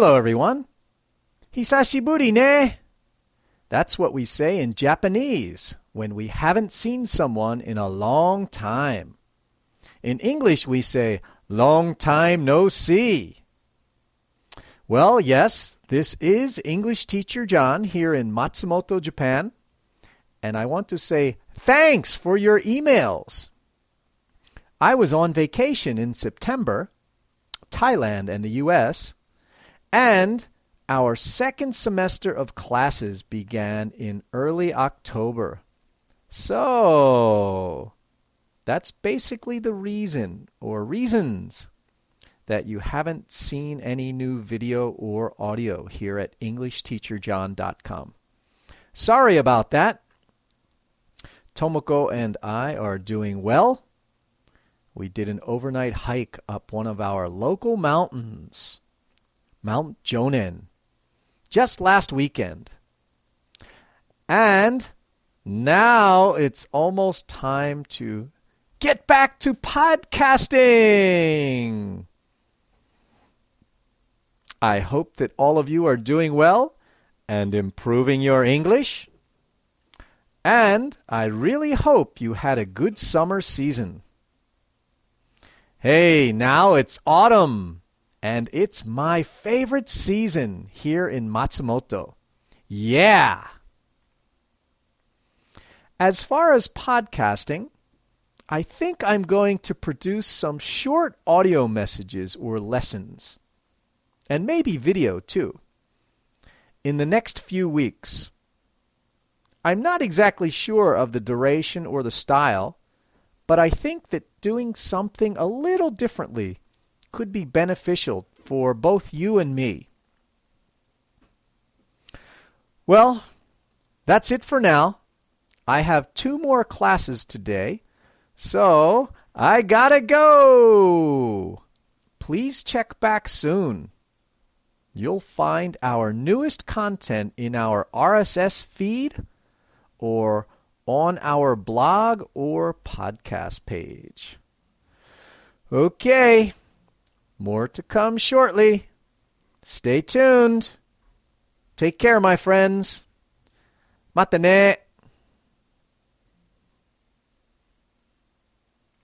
Hello, everyone. Hisashiburi ne. That's what we say in Japanese when we haven't seen someone in a long time. In English, we say, long time no see. Well, yes, this is English teacher John here in Matsumoto, Japan. And I want to say thanks for your emails. I was on vacation in September, Thailand and the US, and our second semester of classes began in early October. So, that's basically the reason or reasons that you haven't seen any new video or audio here at EnglishTeacherJohn.com. Sorry about that. Tomoko and I are doing well. We did an overnight hike up one of our local mountains, Mount Jonen, just last weekend. And now it's almost time to get back to podcasting. I hope that all of you are doing well and improving your English. And I really hope you had a good summer season. Hey, now it's autumn, and it's my favorite season here in Matsumoto. Yeah! As far as podcasting, I think I'm going to produce some short audio messages or lessons and maybe video too, in the next few weeks. I'm not exactly sure of the duration or the style, but I think that doing something a little differently could be beneficial for both you and me. Well, that's it for now. I have two more classes today, so I gotta go. Please check back soon you'll find our newest content in our RSS feed or on our blog or podcast page. Okay, more to come shortly. Stay tuned. Take care, my friends. Mata ne.